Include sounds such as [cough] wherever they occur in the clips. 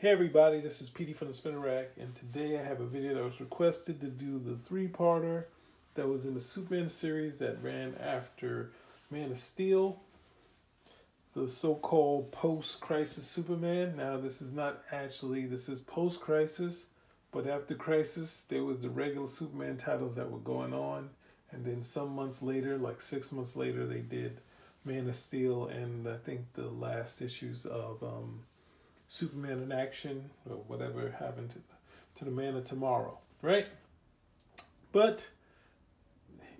Hey everybody, this is Petey from the Spinner Rack, and today I have a video that was requested to do the three-parter that was in the Superman series that ran after Man of Steel, the so-called post-crisis Superman. Now this is not actually, this is post-crisis, but after Crisis, there was the regular Superman titles that were going on, and then some months later, like six months later, they did Man of Steel and I think the last issues of um, Superman in action or whatever happened to the, to the man of tomorrow, right? But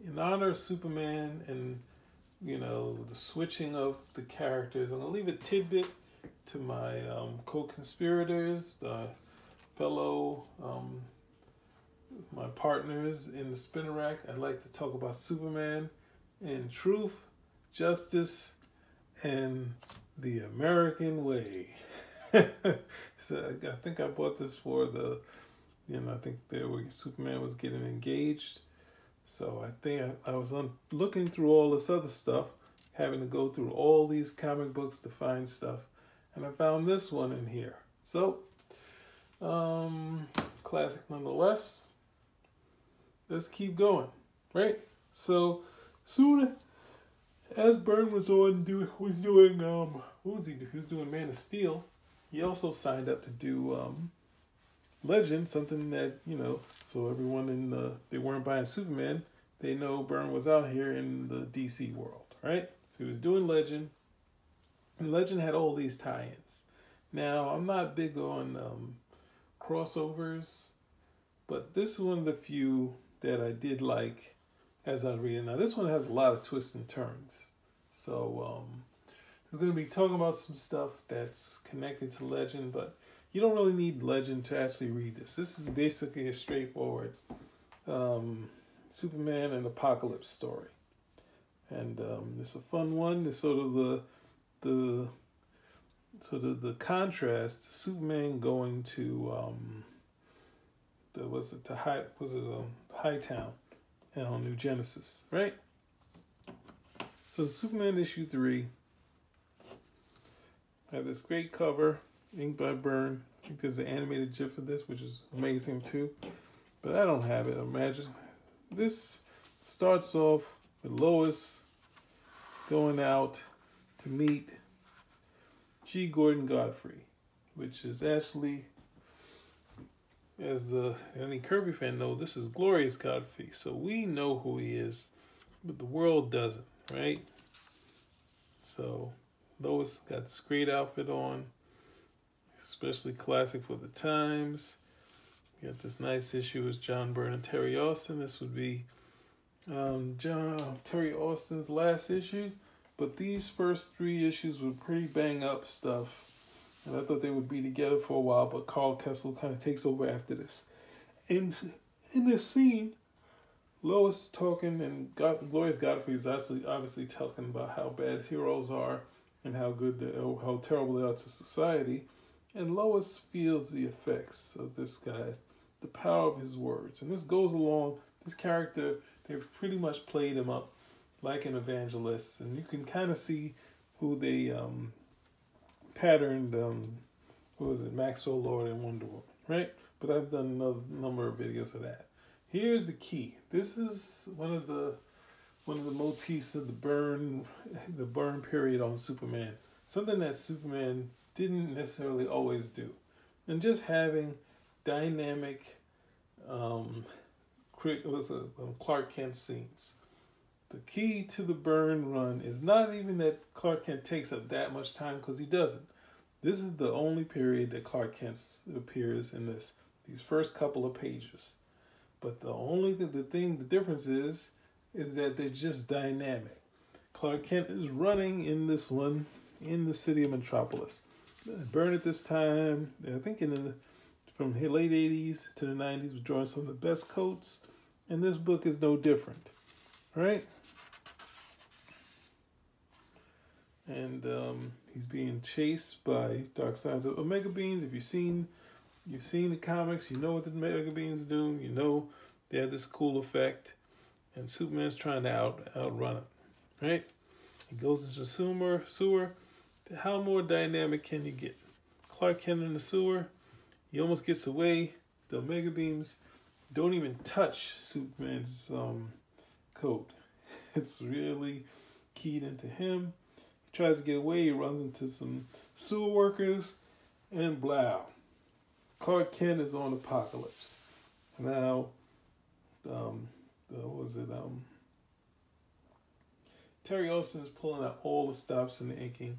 in honor of Superman and you know the switching of the characters, I'm gonna leave a tidbit to my um, co-conspirators, the fellow um, my partners in the spinner rack. I'd like to talk about Superman and truth, justice, and the American way. So I think I bought this for the, you know, I think there were Superman was getting engaged. So I think I, I was on, looking through all this other stuff, having to go through all these comic books to find stuff, and I found this one in here. So, um, classic nonetheless. Let's keep going, right? So, soon as Byrne was on, do was doing um, what was he? He was doing Man of Steel he also signed up to do um, Legend, something that you know, so everyone in the they weren't buying Superman, they know Byrne was out here in the DC world, right? So he was doing Legend, and Legend had all these tie-ins. Now I'm not big on um, crossovers, but this is one of the few that I did like as I read it. Now this one has a lot of twists and turns, so um, we're going to be talking about some stuff that's connected to legend, but you don't really need legend to actually read this. This is basically a straightforward um, Superman and Apokolips story, and um, it's a fun one. It's sort of the the sort of the contrast Superman going to um, the was it the high was it um, Hightown and on New Genesis, right? So Superman issue three I have this great cover, inked by Byrne. I think there's an animated GIF of this, which is amazing too. But I don't have it. Imagine this starts off with Lois going out to meet G. Gordon Godfrey, which is actually, as uh, any Kirby fan know, this is Glorious Godfrey. So we know who he is, but the world doesn't, right? So Lois got this great outfit on, especially classic for the times. You got this nice issue with John Byrne and Terry Austin. This would be um, John Terry Austin's last issue, but these first three issues were pretty bang up stuff. And I thought they would be together for a while, but Karl Kesel kind of takes over after this. And in this scene, Lois is talking, and God, Godfrey is actually obviously talking about how bad heroes are and how good they, how terrible they are to society. And Lois feels the effects of this guy, the power of his words. And this goes along, this character, they've pretty much played him up like an evangelist. And you can kind of see who they um, patterned, um, who was it, Maxwell Lord and Wonder Woman, right? But I've done another number of videos of that. Here's the key. This is one of the one of the motifs of the Byrne, the Byrne period on Superman. Something that Superman didn't necessarily always do. And just having dynamic um, was a, um, Clark Kent scenes. The key to the Byrne run is not even that Clark Kent takes up that much time because he doesn't. This is the only period that Clark Kent appears in this these first couple of pages. But the only th- the thing the difference is is that they're just dynamic. Clark Kent is running in this one in the city of Metropolis. Byrne at this time, I think in the from the late 80s to the 90s, was drawing some of the best coats, and this book is no different, right? And um, he's being chased by Darkseid of Omega Beams. If you've seen, you've seen the comics, you know what the Omega Beings do. You know they have this cool effect and Superman's trying to out outrun it, right? He goes into the sewer. Sewer. How more dynamic can you get? Clark Kent in the sewer. He almost gets away. The Omega Beams don't even touch Superman's um, coat. [laughs] It's really keyed into him. He tries to get away. He runs into some sewer workers, and blah. Clark Kent is on Apokolips. Now, um, what was it? Um, Terry Austin is pulling out all the stops in the inking.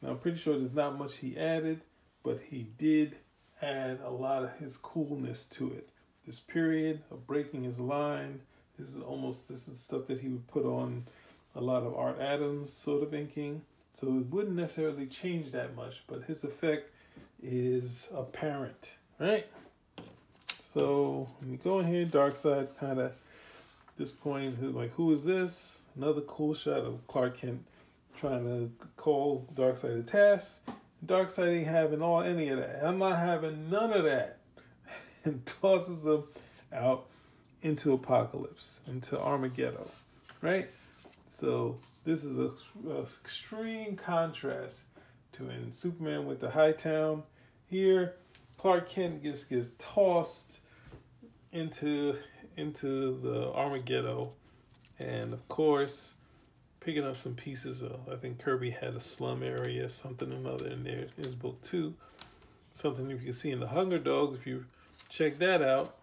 Now, I'm pretty sure there's not much he added, but he did add a lot of his coolness to it. This period of breaking his line, this is almost, this is stuff that he would put on a lot of Art Adams sort of inking. So it wouldn't necessarily change that much, but his effect is apparent, right? So when you go in here, Darkseid's kind of this point, like, who is this? Another cool shot of Clark Kent trying to call Darkseid a task. Darkseid ain't having all any of that. I'm not having none of that. [laughs] And tosses him out into Apokolips, into Armageddon, right? So this is a, a extreme contrast to in Superman with the Hightown. Here, Clark Kent gets gets tossed into into the Armageddon, and of course, picking up some pieces of. I think Kirby had a slum area, something or another in there in his book too. Something you can see in the Hunger Dogs if you check that out.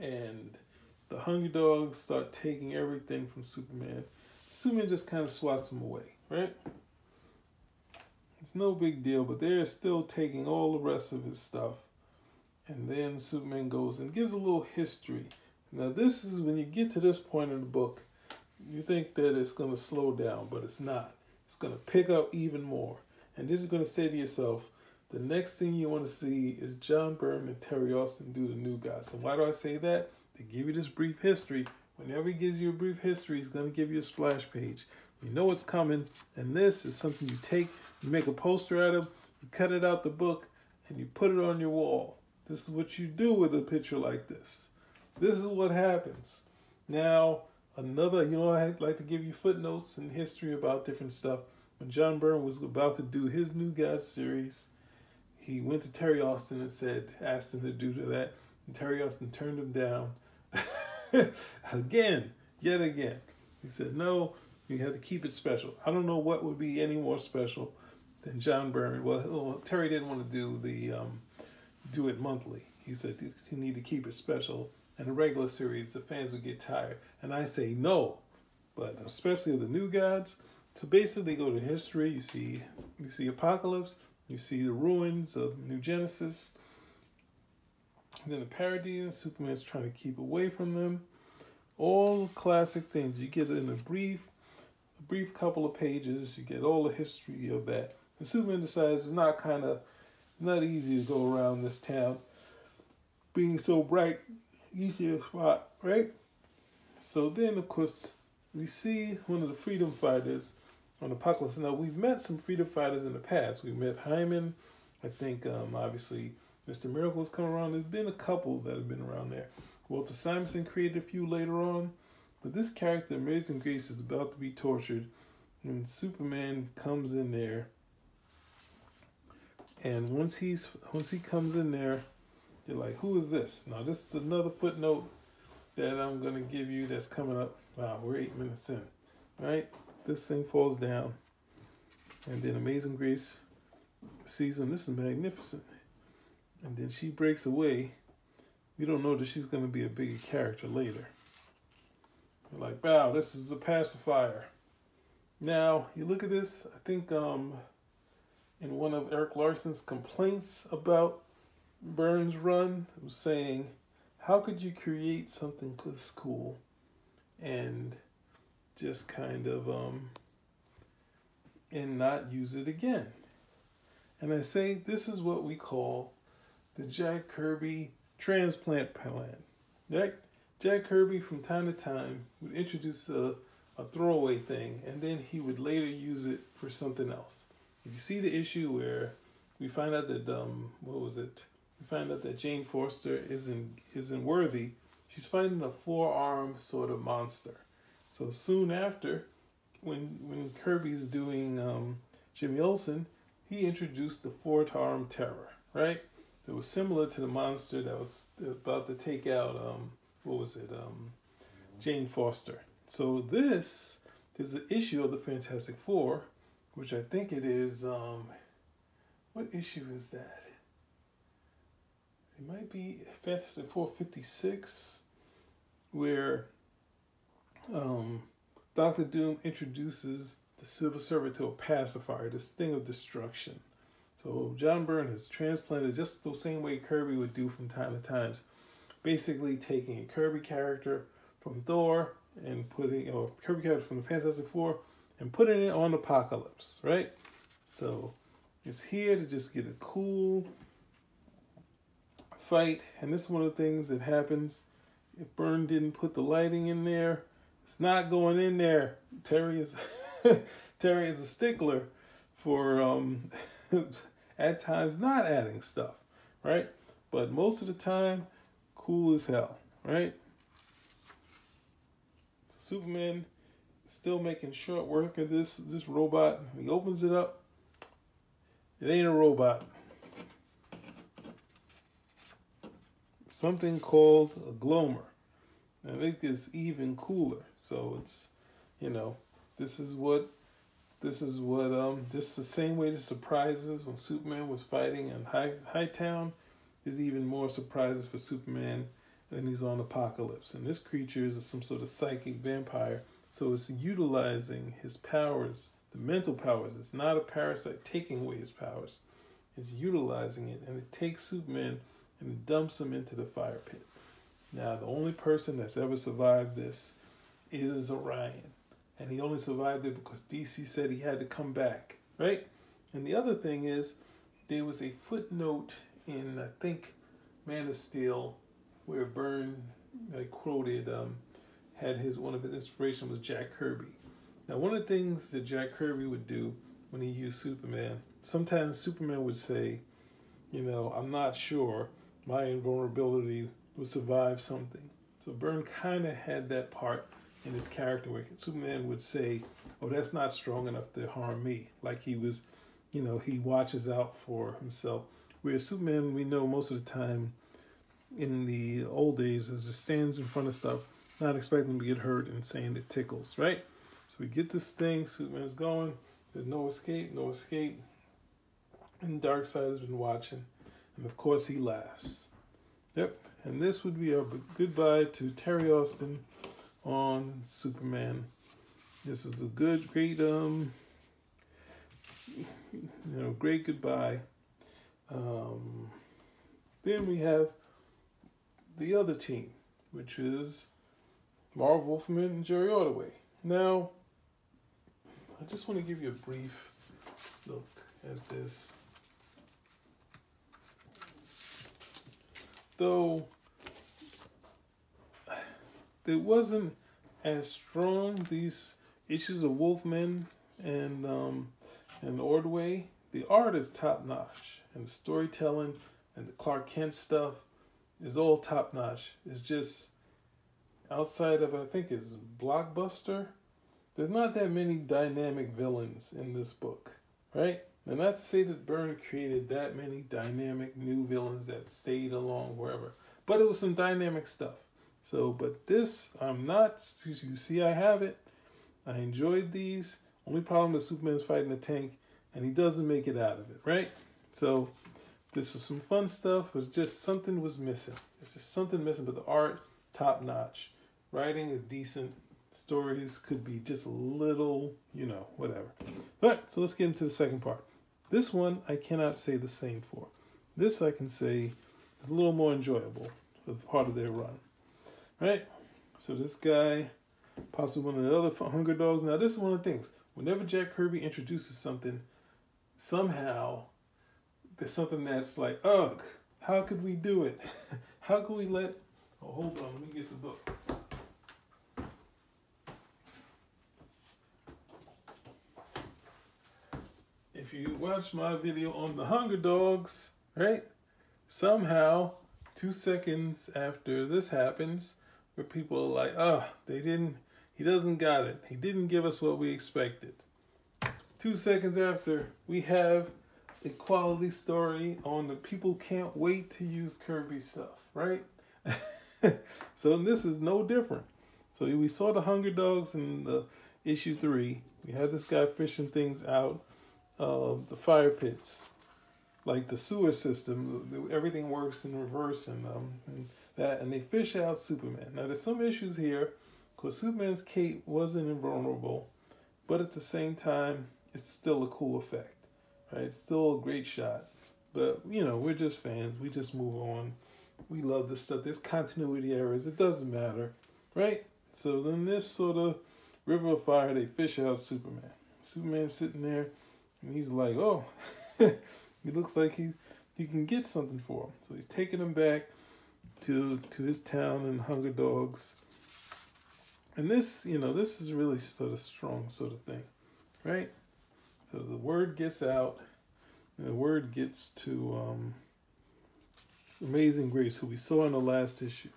And the Hunger Dogs start taking everything from Superman. Superman just kind of swats them away, right? It's no big deal, but they're still taking all the rest of his stuff. And then Superman goes and gives a little history. Now, this is when you get to this point in the book, you think that it's going to slow down, but it's not. It's going to pick up even more. And then you're going to say to yourself, the next thing you want to see is John Byrne and Terry Austin do the New Gods. And why do I say that? To give you this brief history. Whenever he gives you a brief history, he's going to give you a splash page. You know what's coming. And this is something you take, you make a poster out of, you cut it out the book, and you put it on your wall. This is what you do with a picture like this. This is what happens. Now, another, you know, I like to give you footnotes and history about different stuff. When John Byrne was about to do his New God series, he went to Terry Austin and said, asked him to do that. And Terry Austin turned him down [laughs] again, yet again. He said, no, you have to keep it special. I don't know what would be any more special than John Byrne. Well, Terry didn't want to do the um, do it monthly. He said you need to keep it special. And a regular series, the fans would get tired. And I say no, but especially the new gods. So basically, go to history. You see, you see Apokolips. You see the ruins of New Genesis. And then the Paradise, Superman's trying to keep away from them. All classic things. You get it in a brief, a brief couple of pages. You get all the history of that. And Superman decides it's not kind of not easy to go around this town. Being so bright, easier spot, right? So then, of course, we see one of the freedom fighters on Apokolips. Now, we've met some freedom fighters in the past. We met Himon. I think, um, obviously, Mr. Miracle's come around. There's been a couple that have been around there. Walter Simonson created a few later on. But this character, Amazing Grace, is about to be tortured. And Superman comes in there. And once he's once he comes in there, you're like, who is this? Now this is another footnote that I'm gonna give you that's coming up. Wow, we're eight minutes in. Right? This thing falls down. And then Amazing Grace sees him. This is magnificent. And then she breaks away. You don't know that she's to be a bigger character later. You're like, wow, this is a pacifier. Now, you look at this, I think um, in one of Erik Larsen's complaints about Byrne's run, was saying, how could you create something this cool and just kind of um, and not use it again. And I say this is what we call the Jack Kirby transplant plan. Right? Jack Kirby from time to time would introduce a, a throwaway thing and then he would later use it for something else. If you see the issue where we find out that um what was it? We find out that Jane Foster isn't isn't worthy. She's fighting a four-armed sort of monster. So soon after, when when Kirby's doing um, Jimmy Olsen, he introduced the four-armed terror, right? It was similar to the monster that was about to take out, um, what was it, um, Jane Foster. So this is an issue of the Fantastic Four, which I think it is, um, what issue is that? It might be Fantastic 456, where um, Doctor Doom introduces the Silver Surfer to a pacifier, this thing of destruction. So John Byrne has transplanted just the same way Kirby would do from time to times, basically taking a Kirby character from Thor and putting or Kirby character from the Fantastic Four and putting it on Apokolips, right? So it's here to just get a cool fight, and this is one of the things that happens. If Byrne didn't put the lighting in there, it's not going in there. Terry is [laughs] Terry is a stickler for um, [laughs] at times not adding stuff, right? But most of the time, cool as hell, right? So Superman still making short work of this this robot. He opens it up. It ain't a robot. Something called a glomer. I think it's even cooler. So it's, you know, this is what this is what um just the same way the surprises when Superman was fighting in High Hightown is even more surprises for Superman than he's on Apokolips. And this creature is some sort of psychic vampire, so it's utilizing his powers, the mental powers. It's not a parasite taking away his powers. It's utilizing it, and it takes Superman and dumps him into the fire pit. Now, the only person that's ever survived this is Orion and he only survived it because DC said he had to come back, right? And the other thing is, there was a footnote in I think Man of Steel where Byrne, I quoted, um, had his one of his inspiration was Jack Kirby. Now, one of the things that Jack Kirby would do when he used Superman, sometimes Superman would say, you know, I'm not sure my invulnerability would survive something. So Byrne kind of had that part in his character where Superman would say, "Oh, that's not strong enough to harm me." Like he was, you know, he watches out for himself. Whereas Superman, we know most of the time, in the old days, is just stands in front of stuff, not expecting to get hurt and saying it tickles, right? So we get this thing. Superman's going. There's no escape. No escape. And Darkseid has been watching, and of course he laughs. Yep. And this would be a goodbye to Terry Austin on Superman. This was a good, great, um, you know, great goodbye. Um, then we have the other team, which is Marv Wolfman and Jerry Ordway. Now, I just want to give you a brief look at this. Though it wasn't as strong. These issues of Wolfman and um, and Ordway, the art is top notch, and the storytelling and the Clark Kent stuff is all top notch. It's just outside of I think it's Blockbuster. There's not that many dynamic villains in this book, right? And not to say that Byrne created that many dynamic new villains that stayed along wherever, but it was some dynamic stuff. So, but this, I'm not, you see, I have it. I enjoyed these. Only problem is Superman's fighting a tank and he doesn't make it out of it, right? So, this was some fun stuff. Was just something was missing. It's just something missing, but the art, top notch. Writing is decent. Stories could be just a little, you know, whatever. All right, so let's get into the second part. This one I cannot say the same for. This I can say is a little more enjoyable as part of their run. Right? So this guy, possibly one of the other Hunger Dogs. Now, this is one of the things. Whenever Jack Kirby introduces something, somehow there's something that's like, ugh, how could we do it? [laughs] how could we let. Oh, hold on, let me get the book. If you watch my video on the Hunger Dogs, right? Somehow, two seconds after this happens, where people are like, oh, they didn't, he doesn't got it. He didn't give us what we expected. Two seconds after, we have a quality story on the people can't wait to use Kirby stuff, right? [laughs] so this is no different. So we saw the Hunger Dogs in the issue three. We had this guy fishing things out of the fire pits, like the sewer system. Everything works in reverse, and, um, and that, and they fish out Superman. Now there's some issues here, because Superman's cape wasn't invulnerable, but at the same time, it's still a cool effect, right? It's still a great shot. But you know, we're just fans. We just move on. We love this stuff. There's continuity errors. It doesn't matter, right? So then this sort of River of Fire, they fish out Superman. Superman's sitting there, and he's like, "Oh, [laughs] he looks like he he can get something for him." So he's taking him back to to his town and Hunger Dogs. And this, you know, this is really sort of strong sort of thing, right? So the word gets out, and the word gets to um, Amazing Grace, who we saw in the last issue.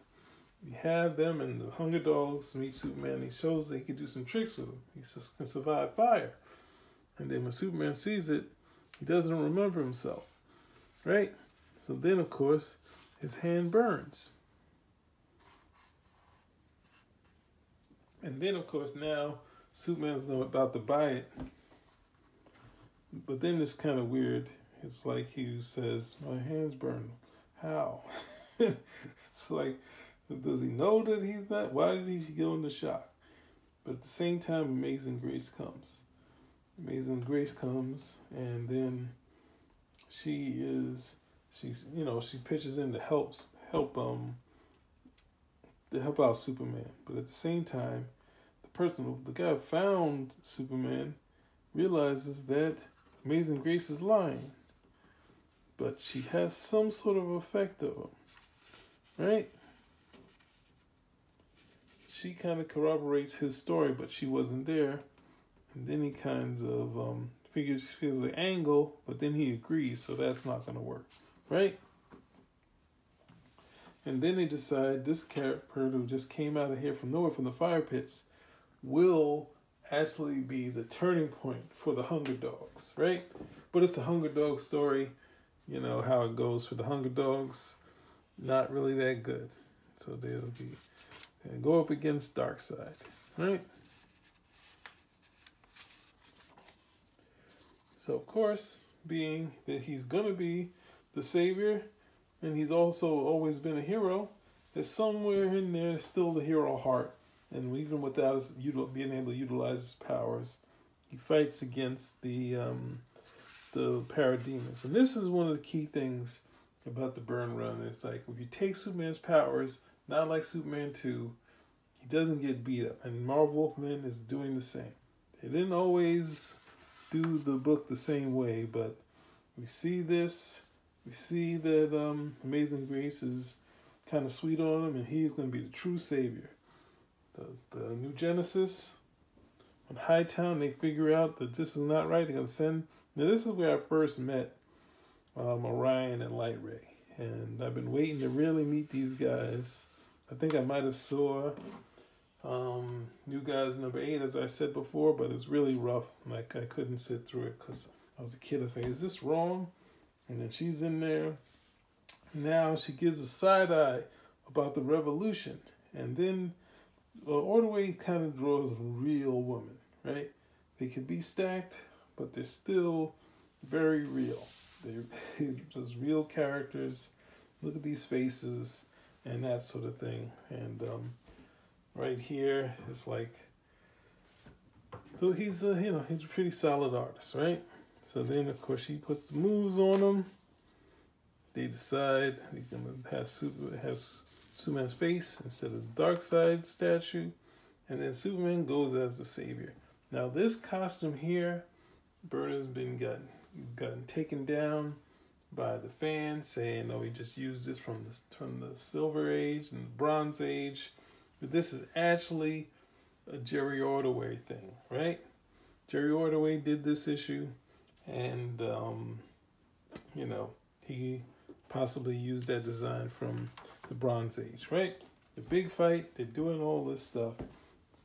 We have them and the Hunger Dogs meet Superman. He shows that he can do some tricks with him. He can survive fire. And then when Superman sees it, he doesn't remember himself, right? So then, of course, his hand burns. And then, of course, now Superman's about to buy it. But then it's kind of weird. It's like he says, My hands burn. How? [laughs] it's like does he know that he's not? Why did he go into shock? But at the same time, Amazing Grace comes. Amazing Grace comes, and then she is she's you know she pitches in to help help um to help out Superman. But at the same time, the person the guy found Superman realizes that Amazing Grace is lying. But she has some sort of effect of him. Right? she kind of corroborates his story, but she wasn't there. And then he kinds of um, figures feels the angle, but then he agrees, so that's not going to work, right? And then they decide this character who just came out of here from nowhere from the fire pits will actually be the turning point for the Hunger Dogs, right? But it's a Hunger Dog story. You know how it goes for the Hunger Dogs. Not really that good. So they'll be go up against Darkseid, right? So, of course, being that he's going to be the savior and he's also always been a hero, there's somewhere in there still the hero heart. And even without his, being able to utilize his powers, he fights against the um, the parademons. And this is one of the key things about the Byrne run. It's like if you take Superman's powers not like Superman 2. He doesn't get beat up. And Marv Wolfman is doing the same. They didn't always do the book the same way, but we see this. We see that um, Amazing Grace is kind of sweet on him, and he's going to be the true savior. The, the new Genesis, on Hightown, they figure out that this is not right. They're going to send. Now, this is where I first met um, Orion and Light Ray. And I've been waiting to really meet these guys I think I might have saw um, New Gods number eight, as I said before, but it's really rough. Like I couldn't sit through it because I was a kid. I say, "Is this wrong?" And then she's in there. Now she gives a side eye about the revolution, and then uh, Ordway kind of draws a real woman, right? They can be stacked, but they're still very real. [laughs] They're just real characters. Look at these faces and that sort of thing. And um, right here is like, so he's a you know he's a pretty solid artist, right? So then of course he puts the moves on him. They decide he's gonna have super has Superman's face instead of the Darkseid statue, and then Superman goes as the savior. Now this costume here, Byrne's been gotten gotten taken down by the fans saying, "Oh, he just used this from the from the Silver Age and the Bronze Age," but this is actually a Jerry Ordway thing, right? Jerry Ordway did this issue, and um, you know he possibly used that design from the Bronze Age, right? The big fight, they're doing all this stuff,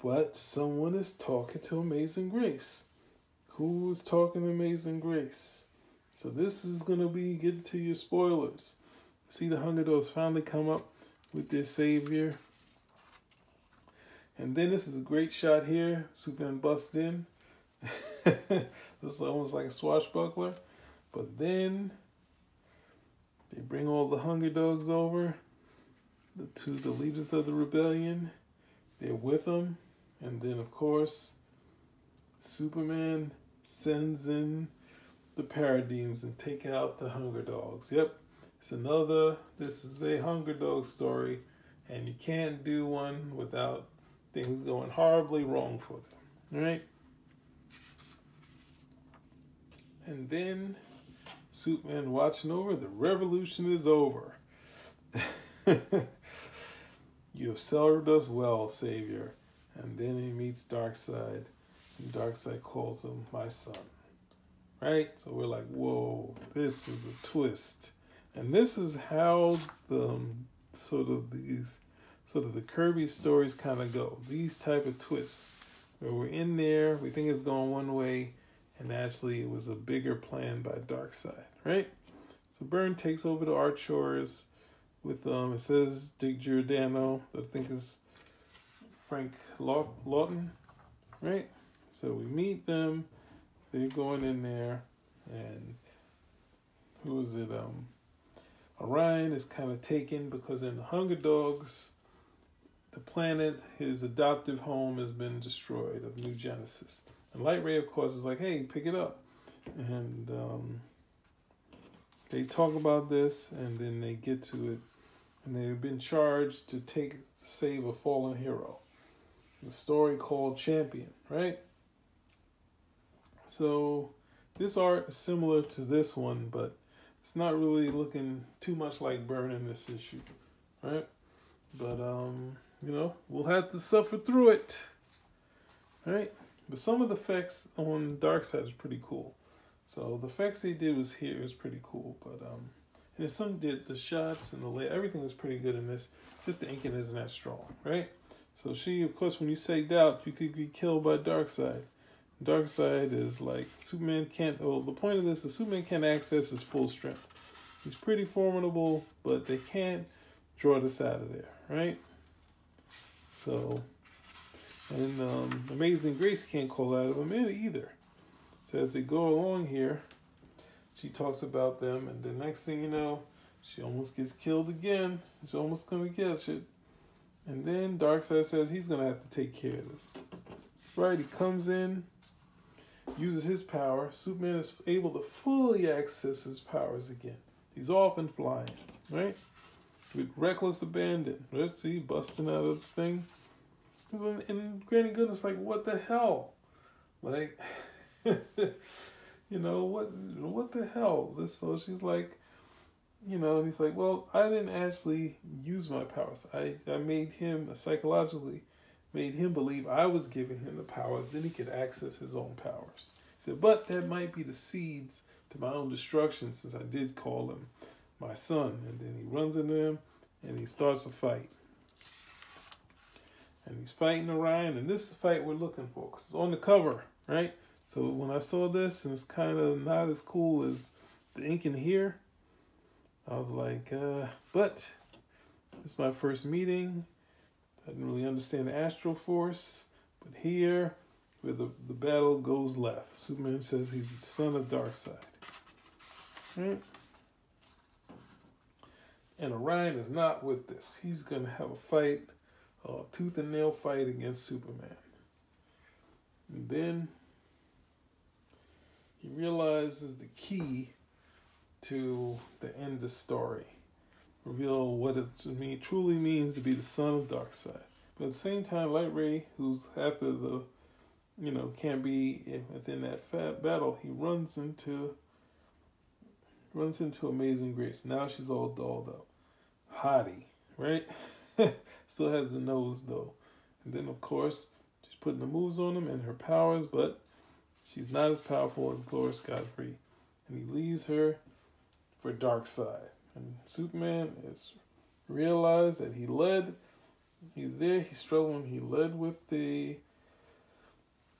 but someone is talking to Amazing Grace. Who's talking to Amazing Grace? So this is gonna be getting to your spoilers. See the Hunger Dogs finally come up with their savior. And then this is a great shot here. Superman busts in. [laughs] this almost like a swashbuckler. But then they bring all the Hunger Dogs over the, two the leaders of the rebellion. They're with them. And then, of course, Superman sends in the Parademons and take out the Hunger Dogs. Yep, it's another, this is a Hunger Dog story, and you can't do one without things going horribly wrong for them. right? And then Superman watching over, the revolution is over. [laughs] you have served us well, Savior. And then he meets Darkseid, and Darkseid calls him my son. Right? So we're like, whoa, this was a twist. And this is how the sort of these sort of the Kirby stories kind of go. These type of twists where we're in there, we think it's going one way, and actually it was a bigger plan by Darkseid, right? So Byrne takes over the art chores with um it says Dick Giordano, I think is Frank Lawton, right? So we meet them, they're going in there, and who is it? Um Orion is kind of taken because in the Hunger Dogs, the planet, his adoptive home, has been destroyed of New Genesis. And Light Ray, of course, is like, hey, pick it up. And um, they talk about this, and then they get to it, and they've been charged to take to save a fallen hero. The story called Champion, right? So this art is similar to this one, but it's not really looking too much like Byrne in this issue, right? But um, you know, we'll have to suffer through it, right? But some of the effects on Darkseid is pretty cool. So the effects they did was here is pretty cool, but um, and some did the shots and the lay everything is pretty good in this. Just the inking isn't that strong, right? So she, of course, when you say doubt, you could be killed by Darkseid. Darkseid is like Superman can't. Well, the point of this is Superman can't access his full strength. He's pretty formidable, but they can't draw this out of there, right? So, and um, Amazing Grace can't call out of him either. So as they go along here, she talks about them, and the next thing you know, she almost gets killed again. She's almost gonna get it. And then Darkseid says he's gonna have to take care of this. Right, he comes in, uses his power, Superman is able to fully access his powers again. He's off and flying, right? With reckless abandon. Let's see, busting out of the thing. And Granny Goodness, like, what the hell? Like, [laughs] you know, what what the hell? This so she's like, you know, and he's like, Well, I didn't actually use my powers. I, I made him psychologically made him believe I was giving him the powers, then he could access his own powers. He said, but that might be the seeds to my own destruction since I did call him my son. And then he runs into him and he starts a fight. And he's fighting Orion, and this is the fight we're looking for because it's on the cover, right? So when I saw this, and it's kind of not as cool as the ink in here, I was like, uh, but this is my first meeting. I didn't really understand the Astro Force, but here, where the, the battle goes left, Superman says he's the son of Darkseid. Right? And Orion is not with this. He's going to have a fight, a tooth and nail fight against Superman. And then he realizes the key to the end of the story reveal what it to me truly means to be the son of Darkseid. But at the same time, Light Ray, who's after the, you know, can't be within that fat battle, he runs into runs into Amazing Grace. Now she's all dolled up. Hottie, right? [laughs] Still has the nose though. And then of course, she's putting the moves on him and her powers, but she's not as powerful as Glorious Godfrey. And he leaves her for Darkseid. And Superman is realized that he led, he's there, he's struggling, he led with the,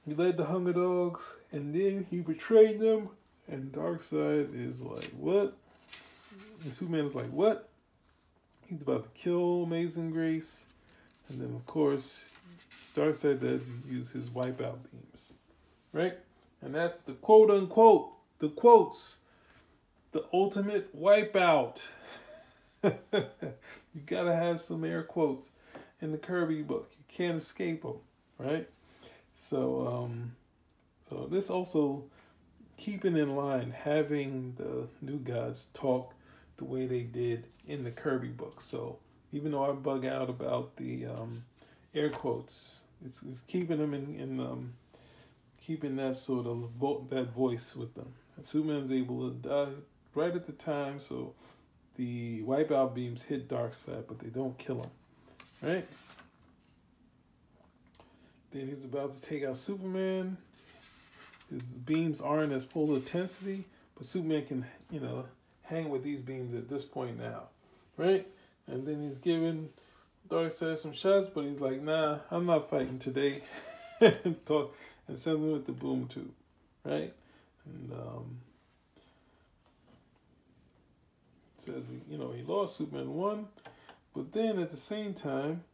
he led the Hunger Dogs, and then he betrayed them, And Darkseid is like, what? And Superman is like, what? He's about to kill Amazing Grace. And then, of course, Darkseid does use his wipeout beams. Right? And that's the quote unquote, the quotes, the ultimate wipeout. [laughs] you gotta have some air quotes in the Kirby book. You can't escape them, right? So, um, so this also keeping in line having the new gods talk the way they did in the Kirby book. So even though I bug out about the um, air quotes, it's, it's keeping them in, in um, keeping that sort of vo- that voice with them. And Superman's able to die right at the time, so the wipeout beams hit Darkseid, but they don't kill him. Right? Then he's about to take out Superman. His beams aren't as full of intensity, but Superman can, you know, hang with these beams at this point now, right? And then he's giving Darkseid some shots, but he's like, nah, I'm not fighting today. and [laughs] talk and send him with the boom tube, right? And um, says, you know, he lost Superman one, but then at the same time,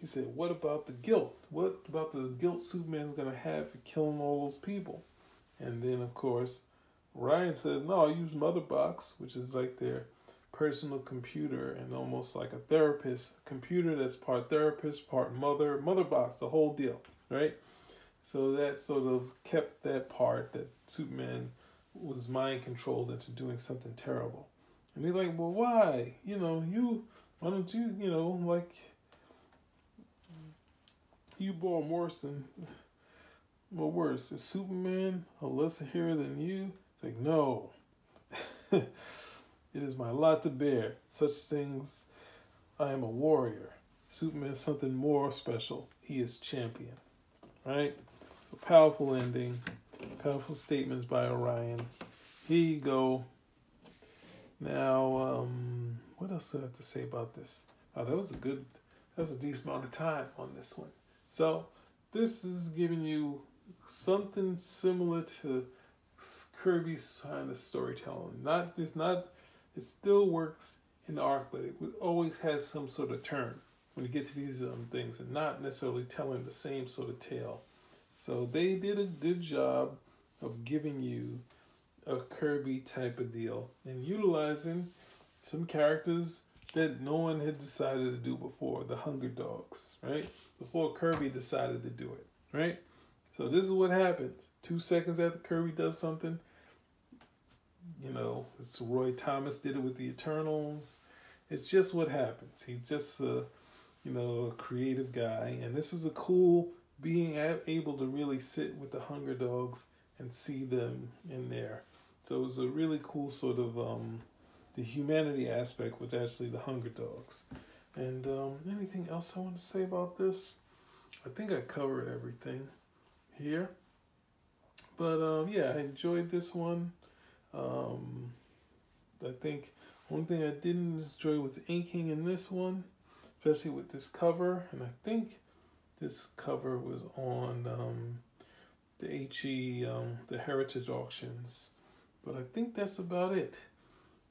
he said, what about the guilt? What about the guilt Superman's to have for killing all those people? And then, of course, Orion said, no, I use Motherbox, which is like their personal computer and almost like a therapist computer that's part therapist, part mother, Motherbox, the whole deal, right? So that sort of kept that part that Superman was mind controlled into doing something terrible. And he's like, well, why? You know, you, why don't you, you know, like, you born worse well, worse. Is Superman a lesser hero than you? It's like, no. [laughs] it is my lot to bear. Such things, I am a warrior. Superman is something more special. He is champion. Right? So powerful ending. Powerful statements by Orion. Here you go. Now, um, what else do I have to say about this? Oh, that was a good, that was a decent amount of time on this one. So, this is giving you something similar to Kirby's kind of storytelling. Not, it's not, it still works in the arc, but it always has some sort of turn when you get to these um, things and not necessarily telling the same sort of tale. So they did a good job of giving you a Kirby type of deal and utilizing some characters that no one had decided to do before the Hunger Dogs, right? Before Kirby decided to do it, right? So this is what happens. Two seconds after Kirby does something, you know, it's Roy Thomas did it with the Eternals. It's just what happens. He's just a, you know, a creative guy, and this is a cool being able to really sit with the Hunger Dogs and see them in there. So it was a really cool sort of um, the humanity aspect with actually the Hunger Dogs. And um, anything else I want to say about this? I think I covered everything here. But um, yeah, I enjoyed this one. Um, I think one thing I didn't enjoy was inking in this one, especially with this cover. And I think this cover was on um, the HE, um, the Heritage Auctions. But I think that's about it.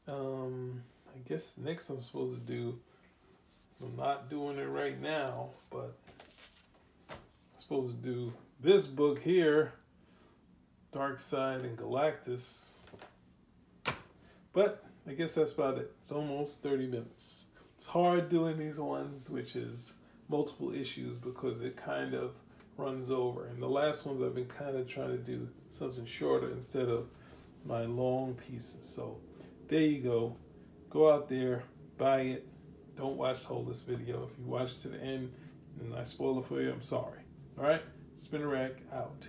Um, I guess next I'm supposed to do, I'm not doing it right now, but I'm supposed to do this book here, Darkseid and Galactus. But I guess that's about it. It's almost 30 minutes. It's hard doing these ones, which is multiple issues because it kind of runs over. And the last ones I've been kind of trying to do something shorter instead of my long pieces. So there you go. Go out there, buy it. Don't watch the whole this video. If you watch to the end and I spoil it for you, I'm sorry. All right, Spinner Rack out.